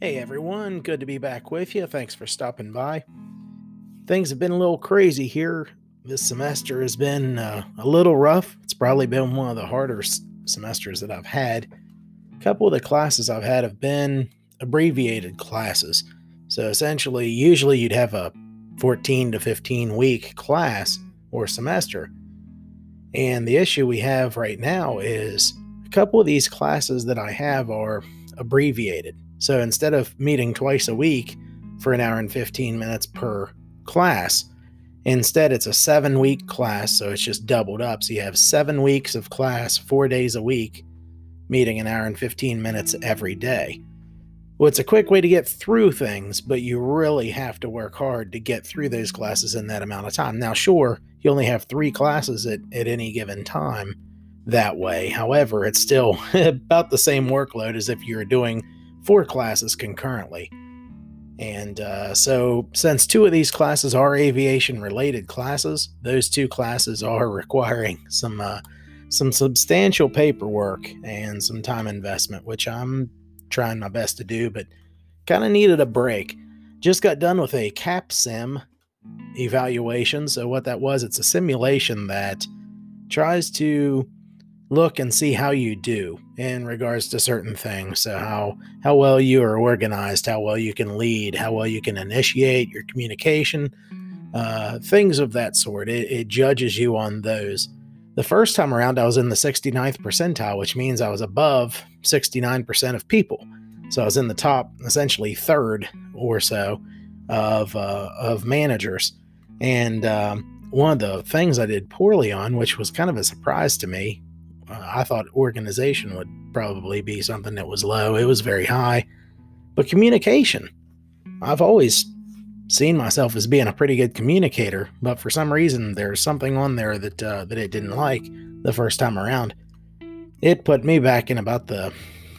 Hey everyone, good to be back with you. Thanks for stopping by. Things have been a little crazy here. This semester has been uh, a little rough. It's probably been one of the harder s- semesters that I've had. A couple of the classes I've had have been abbreviated classes. So essentially, usually you'd have a 14 to 15 week class or semester. And the issue we have right now is a couple of these classes that I have are abbreviated. So instead of meeting twice a week for an hour and 15 minutes per class, instead it's a seven week class. So it's just doubled up. So you have seven weeks of class, four days a week, meeting an hour and 15 minutes every day. Well, it's a quick way to get through things, but you really have to work hard to get through those classes in that amount of time. Now, sure, you only have three classes at, at any given time that way. However, it's still about the same workload as if you're doing four classes concurrently. And uh, so, since two of these classes are aviation related classes, those two classes are requiring some uh, some substantial paperwork and some time investment, which I'm trying my best to do, but kind of needed a break. Just got done with a CAPSIM evaluation. So, what that was, it's a simulation that tries to look and see how you do in regards to certain things. So, how, how well you are organized, how well you can lead, how well you can initiate your communication, uh, things of that sort. It, it judges you on those. The first time around, I was in the 69th percentile, which means I was above 69% of people. So I was in the top, essentially third or so of uh, of managers. And um, one of the things I did poorly on, which was kind of a surprise to me, I thought organization would probably be something that was low. It was very high, but communication. I've always seen myself as being a pretty good communicator, but for some reason there's something on there that uh, that it didn't like the first time around. It put me back in about the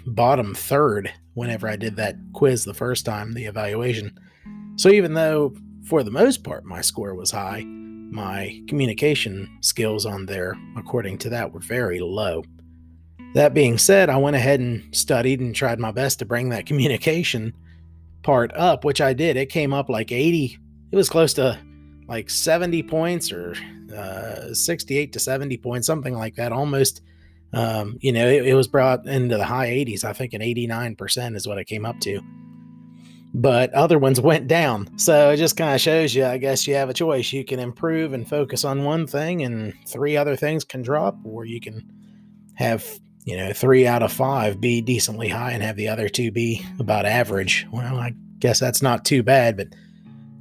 bottom third whenever I did that quiz the first time, the evaluation. So even though for the most part my score was high, my communication skills on there, according to that, were very low. That being said, I went ahead and studied and tried my best to bring that communication part up, which I did. It came up like 80, it was close to like 70 points or uh, 68 to 70 points, something like that. Almost, um, you know, it, it was brought into the high 80s. I think an 89% is what it came up to. But other ones went down. So it just kind of shows you, I guess you have a choice. You can improve and focus on one thing, and three other things can drop, or you can have you know, three out of five be decently high and have the other two be about average. Well, I guess that's not too bad, but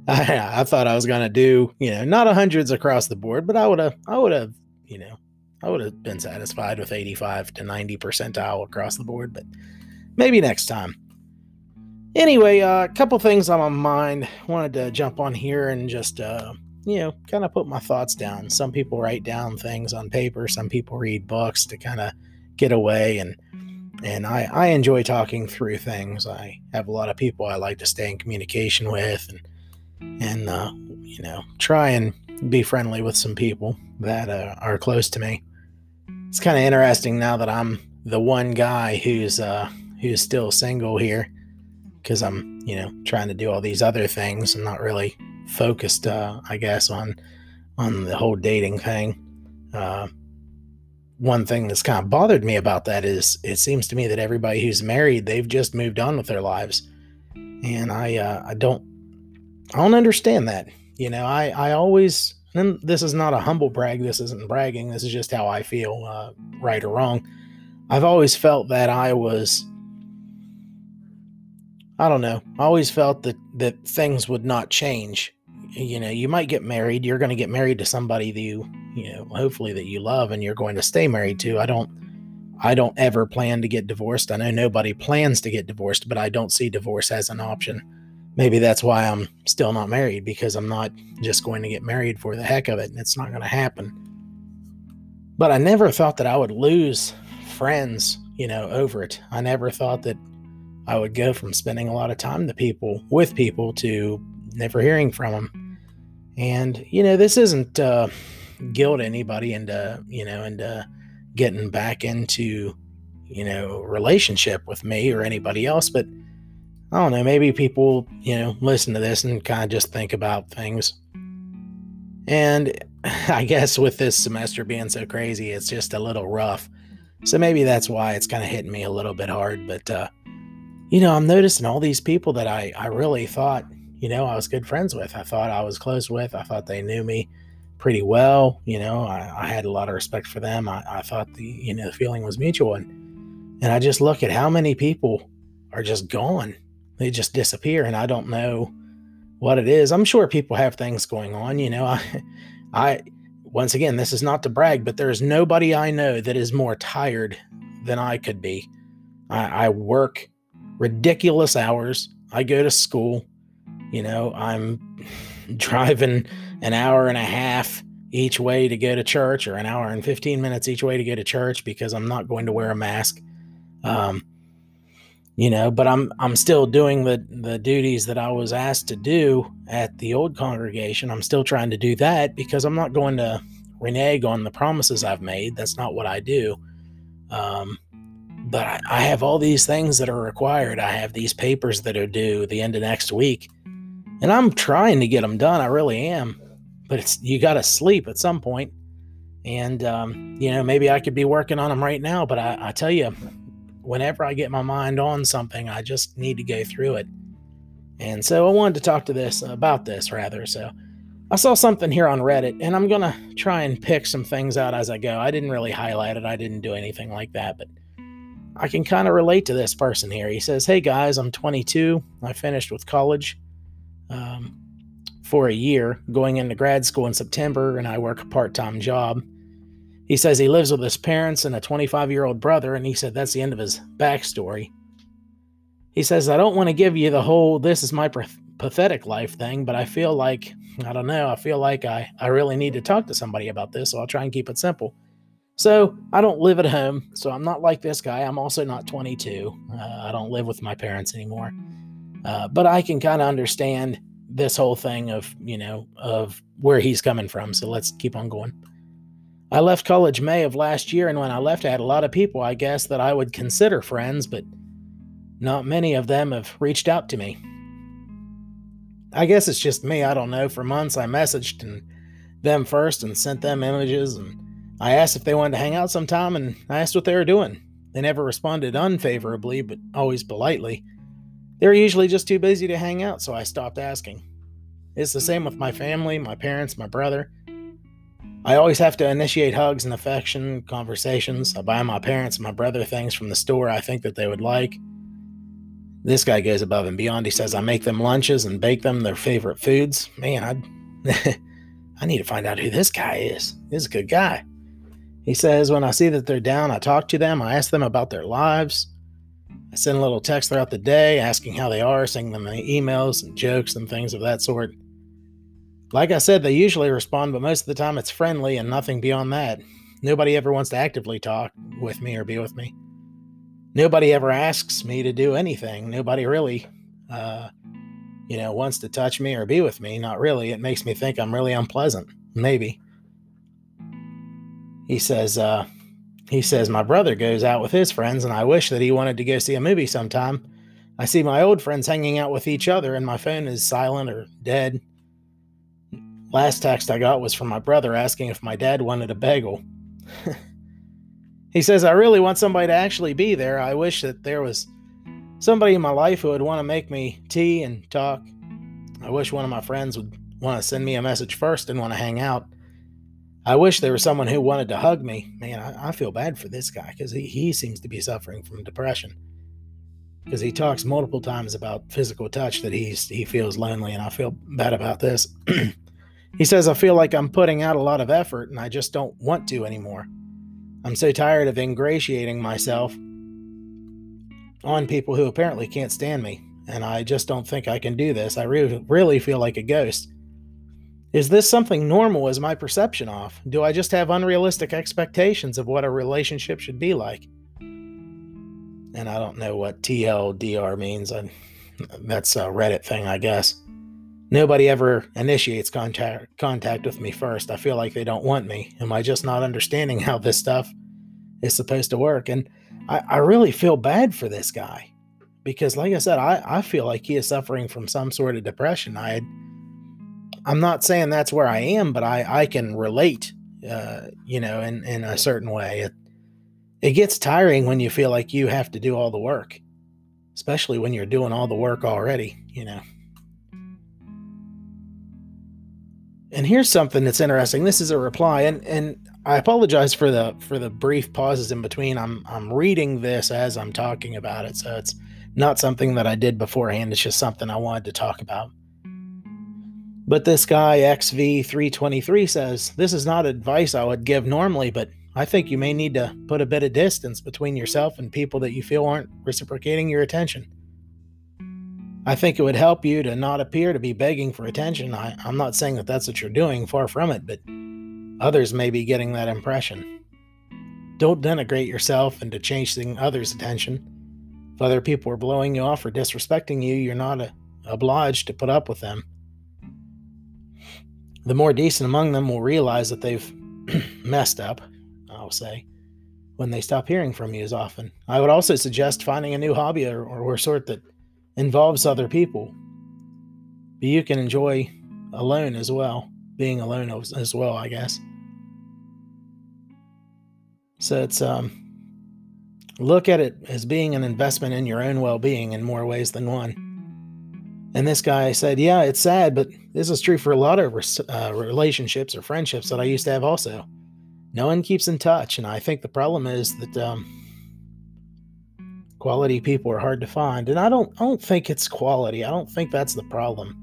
I, I thought I was to do, you know, not a hundreds across the board, but I would have, I would have, you know, I would have been satisfied with 85 to 90 percentile across the board, but maybe next time. Anyway, uh, a couple things on my mind. Wanted to jump on here and just, uh, you know, kind of put my thoughts down. Some people write down things on paper. Some people read books to kind of get away and and I, I enjoy talking through things. I have a lot of people I like to stay in communication with and and uh, you know try and be friendly with some people that uh, are close to me. It's kind of interesting now that I'm the one guy who's uh, who's still single here because I'm you know trying to do all these other things and not really focused uh, I guess on on the whole dating thing. Uh, one thing that's kind of bothered me about that is it seems to me that everybody who's married they've just moved on with their lives. And i uh, i don't i don't understand that. You know i i always and this is not a humble brag this isn't bragging this is just how i feel uh, right or wrong. I've always felt that i was i don't know. I always felt that that things would not change. You know you might get married you're going to get married to somebody that you you know hopefully that you love and you're going to stay married to. I don't i don't ever plan to get divorced. I know nobody plans to get divorced but i don't see divorce as an option. Maybe that's why i'm still not married because i'm not just going to get married for the heck of it and it's not going to happen. But i never thought that i would lose friends you know over it. I never thought that i would go from spending a lot of time to people with people to never hearing from them and you know this isn't uh guilt anybody into you know into getting back into you know relationship with me or anybody else but I don't know, maybe people, you know, listen to this and kind of just think about things. And I guess with this semester being so crazy, it's just a little rough. So maybe that's why it's kind of hitting me a little bit hard. But, uh, you know, I'm noticing all these people that I, I really thought, you know, I was good friends with. I thought I was close with. I thought they knew me pretty well. You know, I, I had a lot of respect for them. I, I thought the, you know, the feeling was mutual. And, and I just look at how many people are just gone they just disappear and I don't know what it is. I'm sure people have things going on, you know. I I once again, this is not to brag, but there's nobody I know that is more tired than I could be. I, I work ridiculous hours. I go to school. You know, I'm driving an hour and a half each way to go to church or an hour and 15 minutes each way to go to church because I'm not going to wear a mask. Um, you know but i'm i'm still doing the the duties that i was asked to do at the old congregation i'm still trying to do that because i'm not going to renege on the promises i've made that's not what i do um, but I, I have all these things that are required i have these papers that are due the end of next week and i'm trying to get them done i really am but it's you got to sleep at some point and um, you know maybe i could be working on them right now but I, I tell you whenever I get my mind on something, I just need to go through it. And so I wanted to talk to this about this rather. So I saw something here on Reddit and I'm to try and pick some things out as I go. I didn't really highlight it. I didn't do anything like that, but I can kind of relate to this person here. He says, Hey guys, I'm 22. I finished with college um, for a year, going into grad school in September, and I work a part time job. He says he lives with his parents and a 25 year old brother, and he said that's the end of his backstory. He says, I don't want to give you the whole this is my pathetic life thing, but I feel like, I don't know, I feel like I, I really need to talk to somebody about this, so I'll try and keep it simple. So I don't live at home, so I'm not like this guy. I'm also not 22. Uh, I don't live with my parents anymore. Uh, but I can kind of understand this whole thing of, you know, of where he's coming from. So let's keep on going. I left college May of last year, and when I left, I had a lot of people, I guess, that I would consider friends, but not many of them have reached out to me. I guess it's just me, I don't know. For months, I messaged them first and sent them images, and I asked if they wanted to hang out sometime, and I asked what they were doing. They never responded unfavorably, but always politely. They were usually just too busy to hang out, so I stopped asking. It's the same with my family, my parents, my brother. I always have to initiate hugs and affection conversations. I buy my parents and my brother things from the store I think that they would like. This guy goes above and beyond. He says I make them lunches and bake them their favorite foods. Man, I I need to find out who this guy is. He's a good guy. He says when I see that they're down, I talk to them. I ask them about their lives. I send a little text throughout the day asking how they are, sending them emails and jokes and things of that sort. Like I said, they usually respond, but most of the time it's friendly and nothing beyond that. Nobody ever wants to actively talk with me or be with me. Nobody ever asks me to do anything. Nobody really, uh, you know, wants to touch me or be with me. Not really. It makes me think I'm really unpleasant. Maybe. He says, uh, he says, my brother goes out with his friends, and I wish that he wanted to go see a movie sometime. I see my old friends hanging out with each other, and my phone is silent or dead. Last text I got was from my brother asking if my dad wanted a bagel. he says, I really want somebody to actually be there. I wish that there was somebody in my life who would want to make me tea and talk. I wish one of my friends would want to send me a message first and want to hang out. I wish there was someone who wanted to hug me. Man, I, I feel bad for this guy because he, he seems to be suffering from depression. Because he talks multiple times about physical touch that he's he feels lonely, and I feel bad about this. He says, I feel like I'm putting out a lot of effort and I just don't want to anymore. I'm so tired of ingratiating myself on people who apparently can't stand me, and I just don't think I can do this. I re- really feel like a ghost. Is this something normal? Is my perception off? Do I just have unrealistic expectations of what a relationship should be like? And I don't know what TLDR means. I, that's a Reddit thing, I guess. Nobody ever initiates contact contact with me first. I feel like they don't want me. Am I just not understanding how this stuff is supposed to work? And I, I really feel bad for this guy because like I said, I, I feel like he is suffering from some sort of depression. I I'm not saying that's where I am, but I, I can relate, uh, you know, in, in a certain way. It, it gets tiring when you feel like you have to do all the work, especially when you're doing all the work already, you know. And here's something that's interesting. This is a reply, and and I apologize for the for the brief pauses in between. I'm I'm reading this as I'm talking about it, so it's not something that I did beforehand. It's just something I wanted to talk about. But this guy XV323 says, This is not advice I would give normally, but I think you may need to put a bit of distance between yourself and people that you feel aren't reciprocating your attention. I think it would help you to not appear to be begging for attention. I, am not saying that that's what you're doing, far from it, but others may be getting that impression. Don't denigrate yourself into chasing others' attention. If other people are blowing you off or disrespecting you, you're not a, uh, obliged to put up with them. The more decent among them will realize that they've messed up, I'll say, when they stop hearing from you as often. I would also suggest finding a new hobby or, or sort that involves other people. But you can enjoy alone as well, being alone as well, I guess. So it's um look at it as being an investment in your own well-being in more ways than one. And this guy said, "Yeah, it's sad, but this is true for a lot of uh, relationships or friendships that I used to have also. No one keeps in touch, and I think the problem is that um, quality people are hard to find. And I don't, I don't think it's quality. I don't think that's the problem.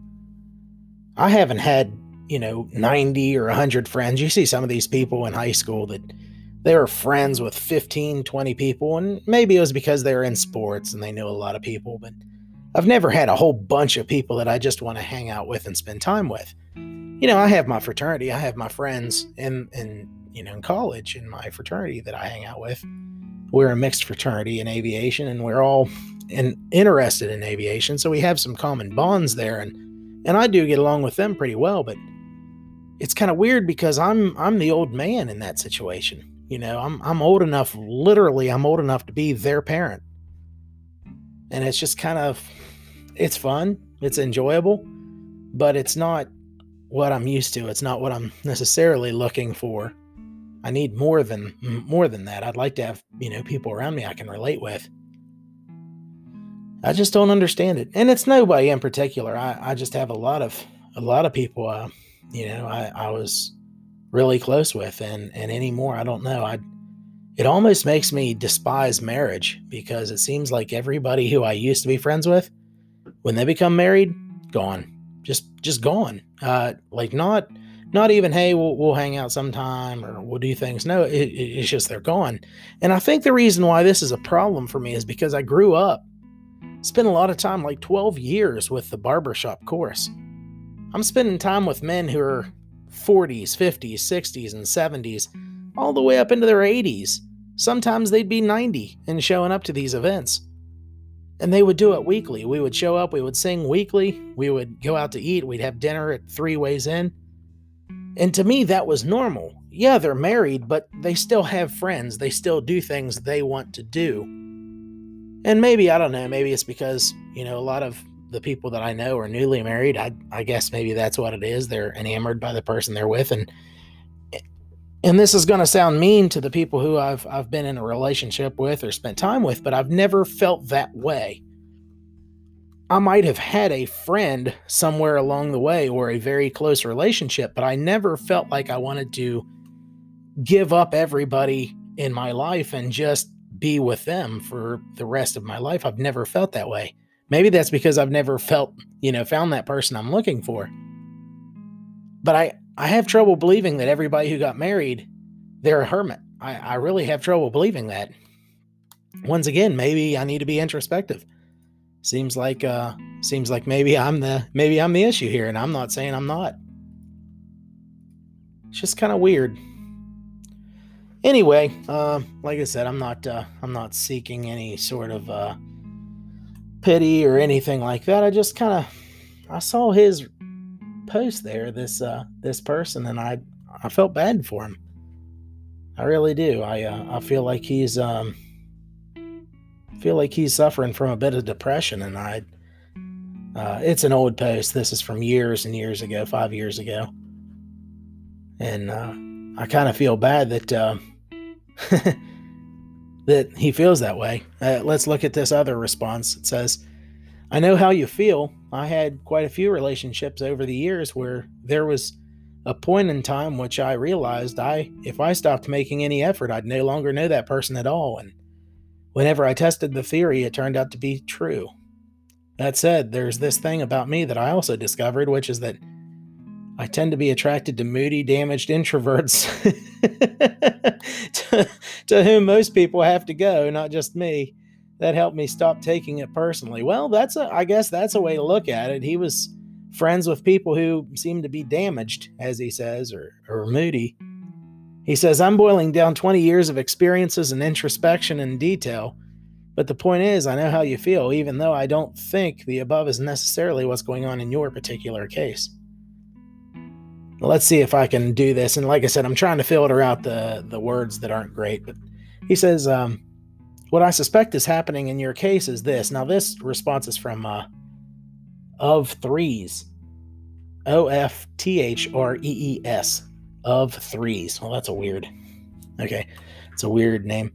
I haven't had, you know, 90 or 100 friends. You see some of these people in high school that they were friends with 15, 20 people, and maybe it was because they were in sports and they knew a lot of people, but I've never had a whole bunch of people that I just want to hang out with and spend time with. You know, I have my fraternity, I have my friends in in you know in college in my fraternity that I hang out with. We're a mixed fraternity in aviation, and we're all in, interested in aviation, so we have some common bonds there, and and I do get along with them pretty well. But it's kind of weird because I'm I'm the old man in that situation. You know, I'm I'm old enough, literally, I'm old enough to be their parent, and it's just kind of it's fun, it's enjoyable, but it's not what I'm used to. It's not what I'm necessarily looking for. I need more than more than that. I'd like to have, you know, people around me I can relate with. I just don't understand it. And it's nobody in particular. I, I just have a lot of a lot of people uh, you know, I, I was really close with and and anymore I don't know. I it almost makes me despise marriage because it seems like everybody who I used to be friends with when they become married, gone, just just gone. Uh, like not not even hey we'll, we'll hang out sometime or we'll do things. No, it, it's just they're gone. And I think the reason why this is a problem for me is because I grew up, spent a lot of time, like 12 years, with the barbershop chorus. I'm spending time with men who are 40s, 50s, 60s, and 70s, all the way up into their 80s. Sometimes they'd be 90 and showing up to these events. And they would do it weekly. We would show up, we would sing weekly, we would go out to eat, we'd have dinner at three ways in. And to me, that was normal. Yeah, they're married, but they still have friends. They still do things they want to do. And maybe, I don't know, maybe it's because, you know, a lot of the people that I know are newly married. I, I guess maybe that's what it is. They're enamored by the person they're with. And and this is going to sound mean to the people who I've I've been in a relationship with or spent time with, but I've never felt that way. I might have had a friend somewhere along the way or a very close relationship, but I never felt like I wanted to give up everybody in my life and just be with them for the rest of my life. I've never felt that way. Maybe that's because I've never felt, you know, found that person I'm looking for. But I I have trouble believing that everybody who got married, they're a hermit. I, I really have trouble believing that. Once again, maybe I need to be introspective. Seems like uh seems like maybe I'm the maybe I'm the issue here, and I'm not saying I'm not. It's just kind of weird. Anyway, uh, like I said, I'm not uh, I'm not seeking any sort of uh, pity or anything like that. I just kind of I saw his post there, this uh, this person, and I I felt bad for him. I really do. I uh, I feel like he's um feel like he's suffering from a bit of depression, and I. Uh, it's an old post. This is from years and years ago, five years ago, and uh, I kind of feel bad that uh, that he feels that way. Uh, let's look at this other response. It says, "I know how you feel. I had quite a few relationships over the years where there was a point in time which I realized I if I stopped making any effort, I'd no longer know that person at all. And whenever I tested the theory, it turned out to be true. That said, there's this thing about me that I also discovered, which is that I tend to be attracted to moody, damaged introverts to, to whom most people have to go, not just me. That helped me stop taking it personally. Well, that's a I guess that's a way to look at it. He was friends with people who seem to be damaged, as he says, or, or moody. He says, I'm boiling down 20 years of experiences and introspection in detail, but the point is, I know how you feel, even though I don't think the above is necessarily what's going on in your particular case. Let's see if I can do this. And like I said, I'm trying to filter out the, the words that aren't great, but he says, um, What I suspect is happening in your case is this. Now, this response is from uh, of threes. O F T H R E E S. Of threes. Well, that's a weird. Okay. It's a weird name.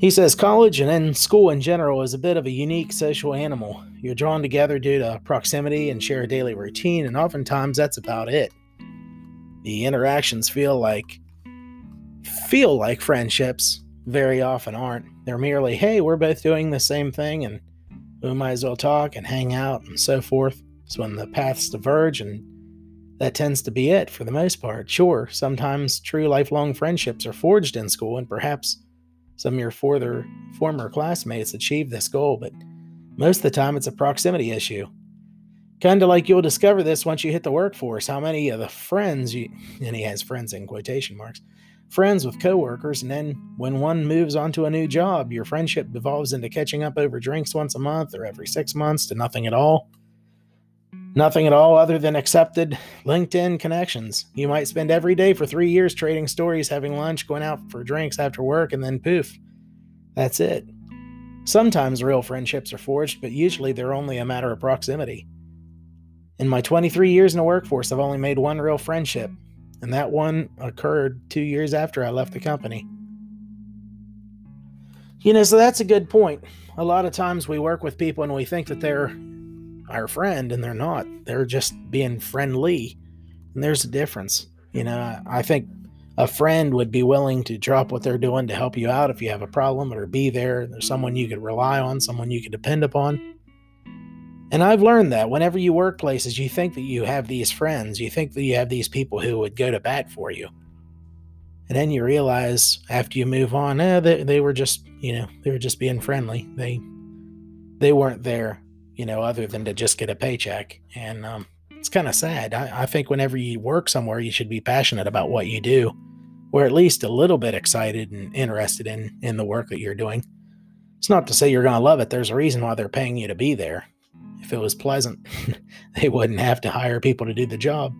He says college and then school in general is a bit of a unique social animal. You're drawn together due to proximity and share a daily routine, and oftentimes that's about it. The interactions feel like feel like friendships, very often aren't. They're merely, hey, we're both doing the same thing and we might as well talk and hang out and so forth. It's when the paths diverge, and that tends to be it for the most part. Sure, sometimes true lifelong friendships are forged in school, and perhaps some of your former, former classmates achieve this goal, but most of the time it's a proximity issue. Kind of like you'll discover this once you hit the workforce. How many of the friends you, and he has friends in quotation marks, friends with coworkers, and then when one moves on to a new job, your friendship devolves into catching up over drinks once a month or every six months to nothing at all. Nothing at all other than accepted LinkedIn connections. You might spend every day for three years trading stories, having lunch, going out for drinks after work, and then poof, that's it. Sometimes real friendships are forged, but usually they're only a matter of proximity. In my 23 years in the workforce, I've only made one real friendship, and that one occurred two years after I left the company. You know, so that's a good point. A lot of times we work with people and we think that they're our friend, and they're not. They're just being friendly. And there's a difference. You know, I think a friend would be willing to drop what they're doing to help you out if you have a problem or be there. There's someone you could rely on, someone you could depend upon. And I've learned that whenever you work places, you think that you have these friends, you think that you have these people who would go to bat for you. And then you realize after you move on, eh, they, they were just, you know, they were just being friendly. They they weren't there, you know, other than to just get a paycheck. And um, it's kind of sad. I, I think whenever you work somewhere, you should be passionate about what you do, or at least a little bit excited and interested in in the work that you're doing. It's not to say you're going to love it. There's a reason why they're paying you to be there if it was pleasant, they wouldn't have to hire people to do the job.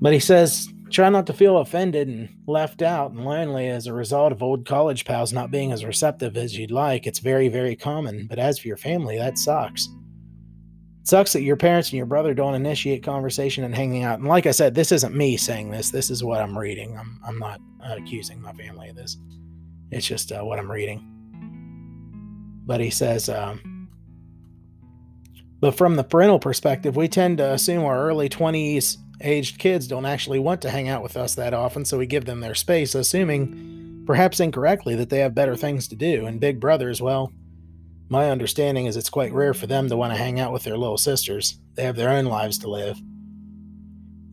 But he says, try not to feel offended and left out and lonely as a result of old college pals not being as receptive as you'd like. It's very, very common. But as for your family, that sucks. It sucks that your parents and your brother don't initiate conversation and hanging out. And like I said, this isn't me saying this. This is what I'm reading. I'm, I'm not uh, accusing my family of this. It's just uh, what I'm reading. But he says, um, but from the parental perspective, we tend to assume our early 20s aged kids don't actually want to hang out with us that often, so we give them their space, assuming, perhaps incorrectly, that they have better things to do. And big brothers, well, my understanding is it's quite rare for them to want to hang out with their little sisters. They have their own lives to live.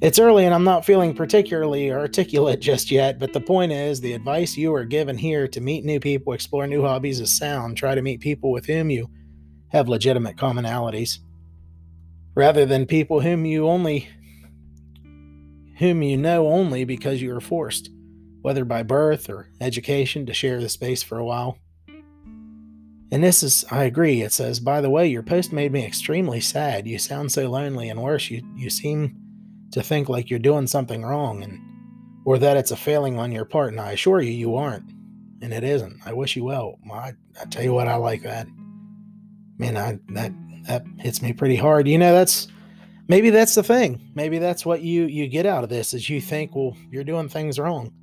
It's early and I'm not feeling particularly articulate just yet, but the point is the advice you are given here to meet new people, explore new hobbies is sound. Try to meet people with whom you have legitimate commonalities, rather than people whom you only whom you know only because you are forced, whether by birth or education, to share the space for a while. And this is, I agree. It says, by the way, your post made me extremely sad. You sound so lonely, and worse, you, you seem to think like you're doing something wrong and or that it's a failing on your part, and I assure you, you aren't. and it isn't. I wish you well. I, I tell you what, I like that. Man, I that that hits me pretty hard. You know, that's maybe that's the thing. Maybe that's what you you get out of this is you think, well, you're doing things wrong.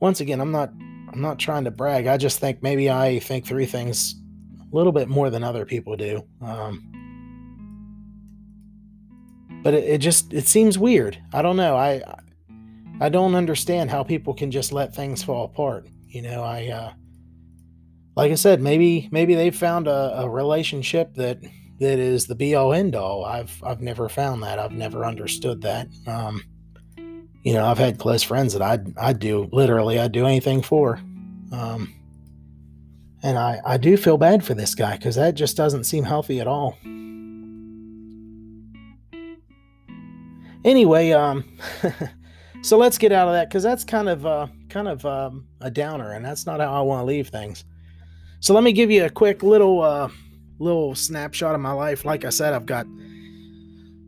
Once again, I'm not I'm not trying to brag. I just think maybe I think three things a little bit more than other people do. Um, but it, it just it seems weird. I don't know. I I don't understand how people can just let things fall apart. You know, I uh, like I said, maybe maybe they found a, a relationship that that is the be all end all. I've I've never found that. I've never understood that. Um, you know, I've had close friends that I'd I'd do literally I'd do anything for. Um, and I I do feel bad for this guy because that just doesn't seem healthy at all. Anyway, um, so let's get out of that because that's kind of uh, kind of um, a downer, and that's not how I want to leave things. So let me give you a quick little uh, little snapshot of my life. Like I said, I've got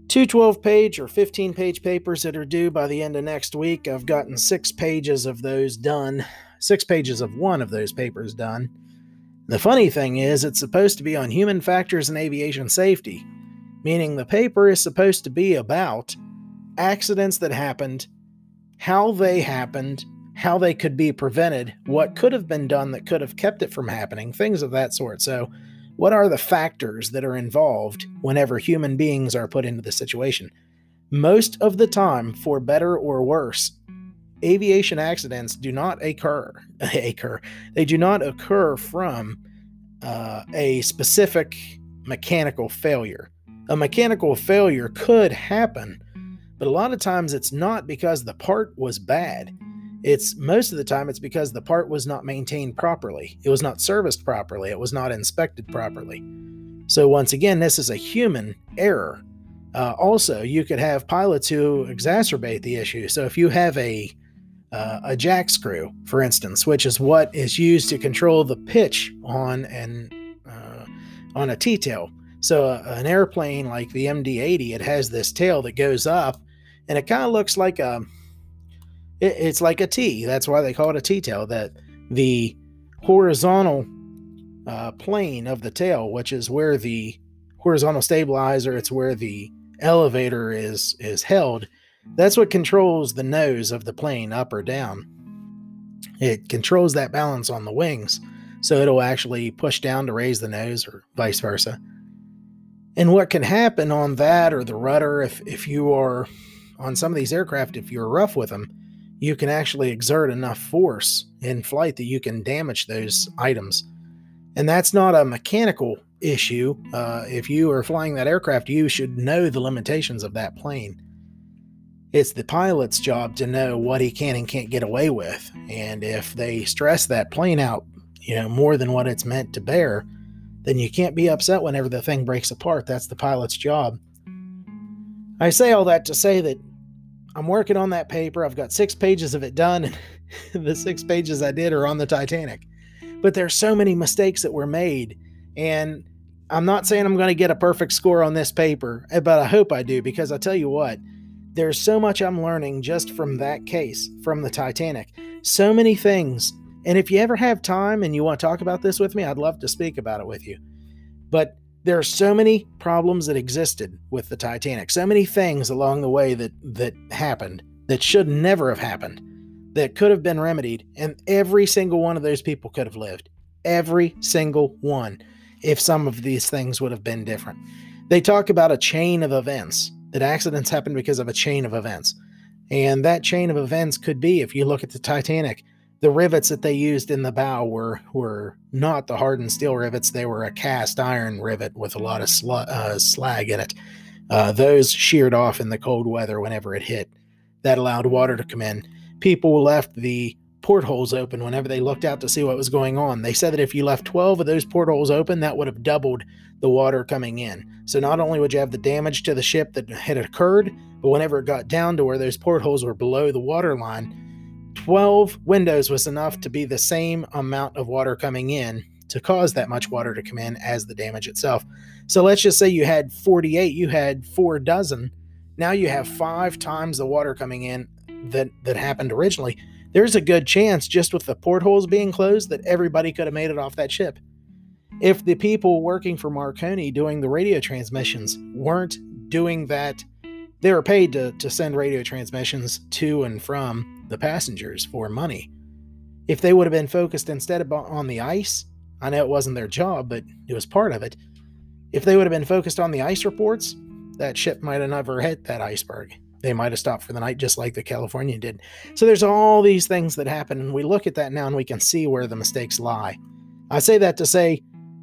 two 12 page or 15 page papers that are due by the end of next week. I've gotten six pages of those done, six pages of one of those papers done. The funny thing is, it's supposed to be on human factors and aviation safety, meaning the paper is supposed to be about accidents that happened, how they happened, how they could be prevented, what could have been done that could have kept it from happening, things of that sort. So, what are the factors that are involved whenever human beings are put into the situation? Most of the time, for better or worse, aviation accidents do not occur. occur. They do not occur from uh, a specific mechanical failure. A mechanical failure could happen but a lot of times it's not because the part was bad. It's most of the time it's because the part was not maintained properly. It was not serviced properly. It was not inspected properly. So once again, this is a human error. Uh, also, you could have pilots who exacerbate the issue. So if you have a uh, a jack screw, for instance, which is what is used to control the pitch on an uh, on a T-tail. So uh, an airplane like the MD-80, it has this tail that goes up and it kind of looks like a it, it's like a T. That's why they call it a T-tail. That the horizontal uh, plane of the tail, which is where the horizontal stabilizer, it's where the elevator is is held. That's what controls the nose of the plane up or down. It controls that balance on the wings, so it'll actually push down to raise the nose or vice versa. And what can happen on that or the rudder if if you are on some of these aircraft, if you're rough with them, you can actually exert enough force in flight that you can damage those items. And that's not a mechanical issue. Uh, if you are flying that aircraft, you should know the limitations of that plane. It's the pilot's job to know what he can and can't get away with. And if they stress that plane out, you know, more than what it's meant to bear, then you can't be upset whenever the thing breaks apart. That's the pilot's job. I say all that to say that I'm working on that paper. I've got six pages of it done, and the six pages I did are on the Titanic. But there's so many mistakes that were made, and I'm not saying I'm going to get a perfect score on this paper, eh, but I hope I do because I tell you what, there's so much I'm learning just from that case, from the Titanic. So many things. And if you ever have time and you want to talk about this with me, I'd love to speak about it with you. But there are so many problems that existed with the Titanic, so many things along the way that that happened that should never have happened, that could have been remedied, and every single one of those people could have lived. Every single one, if some of these things would have been different. They talk about a chain of events, that accidents happen because of a chain of events. And that chain of events could be, if you look at the Titanic, the rivets that they used in the bow were were not the hardened steel rivets. They were a cast iron rivet with a lot of sl- uh, slag in it. Uh, those sheared off in the cold weather whenever it hit. That allowed water to come in. People left the portholes open whenever they looked out to see what was going on. They said that if you left 12 of those portholes open, that would have doubled the water coming in. So not only would you have the damage to the ship that had occurred, but whenever it got down to where those portholes were below the water line, 12 windows was enough to be the same amount of water coming in to cause that much water to come in as the damage itself. So let's just say you had 48, you had four dozen. Now you have five times the water coming in that that happened originally. there's a good chance, just with the portholes being closed, that everybody could have made it off that ship. If the people working for Marconi doing the radio transmissions weren't doing that, they were paid to, to send radio transmissions to and from the passengers for money. If they would have been focused instead on the ice, I know it wasn't their job, but it was part of it. If they would have been focused on the ice reports, that ship might have never hit that iceberg. They might have stopped for the night just like the Californian did. So there's all these things that happen, and we look at that now and we can see where the mistakes lie. I say that to say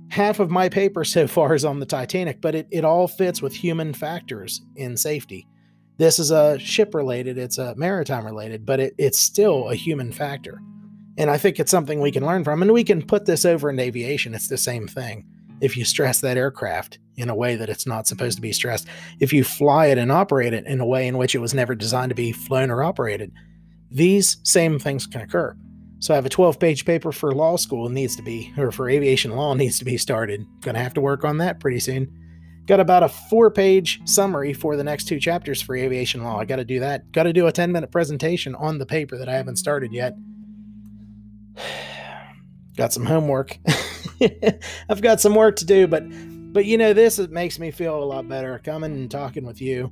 half of my paper so far is on the Titanic, but it, it all fits with human factors in safety. This is a ship related, it's a maritime related, but it, it's still a human factor. And I think it's something we can learn from, and we can put this over in aviation. It's the same thing. If you stress that aircraft in a way that it's not supposed to be stressed, if you fly it and operate it in a way in which it was never designed to be flown or operated, these same things can occur. So I have a 12 page paper for law school needs to be, or for aviation law needs to be started. Gonna have to work on that pretty soon. Got about a four page summary for the next two chapters for aviation law. I got to do that. Got to do a 10 minute presentation on the paper that I haven't started yet. got some homework. I've got some work to do, but but you know this it makes me feel a lot better coming and talking with you.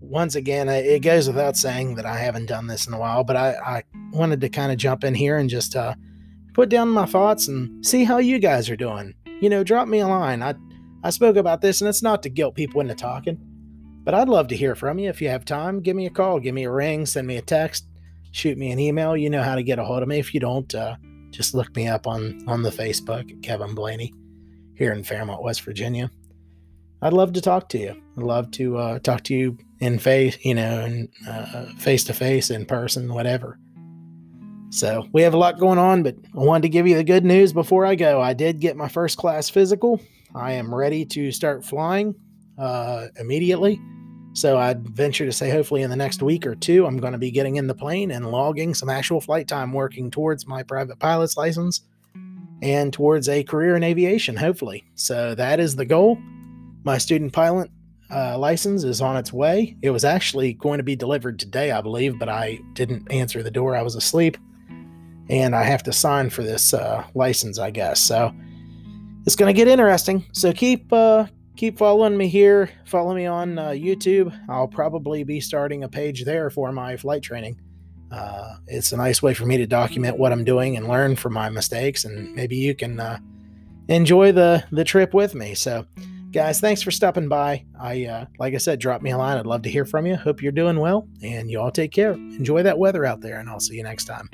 Once again, it goes without saying that I haven't done this in a while, but I, I wanted to kind of jump in here and just uh, put down my thoughts and see how you guys are doing. You know, drop me a line. I I spoke about this, and it's not to guilt people into talking, but I'd love to hear from you. If you have time, give me a call, give me a ring, send me a text, shoot me an email. You know how to get a hold of me. If you don't, uh, just look me up on on the Facebook, Kevin Blaney, here in Fairmont, West Virginia. I'd love to talk to you. I'd love to uh, talk to you in face, you know, face to face, in person, whatever. So we have a lot going on, but I wanted to give you the good news before I go. I did get my first class physical. I am ready to start flying uh, immediately. So I'd venture to say, hopefully, in the next week or two, I'm going to be getting in the plane and logging some actual flight time working towards my private pilot's license and towards a career in aviation, hopefully. So that is the goal. My student pilot uh, license is on its way. It was actually going to be delivered today, I believe, but I didn't answer the door. I was asleep. And I have to sign for this uh, license, I guess. So it's going to get interesting. So keep uh, keep following me here. Follow me on uh, YouTube. I'll probably be starting a page there for my flight training. Uh, it's a nice way for me to document what I'm doing and learn from my mistakes, and maybe you can uh, enjoy the the trip with me. So, guys, thanks for stopping by. I uh, like I said, drop me a line. I'd love to hear from you. Hope you're doing well, and you all take care. Enjoy that weather out there, and I'll see you next time.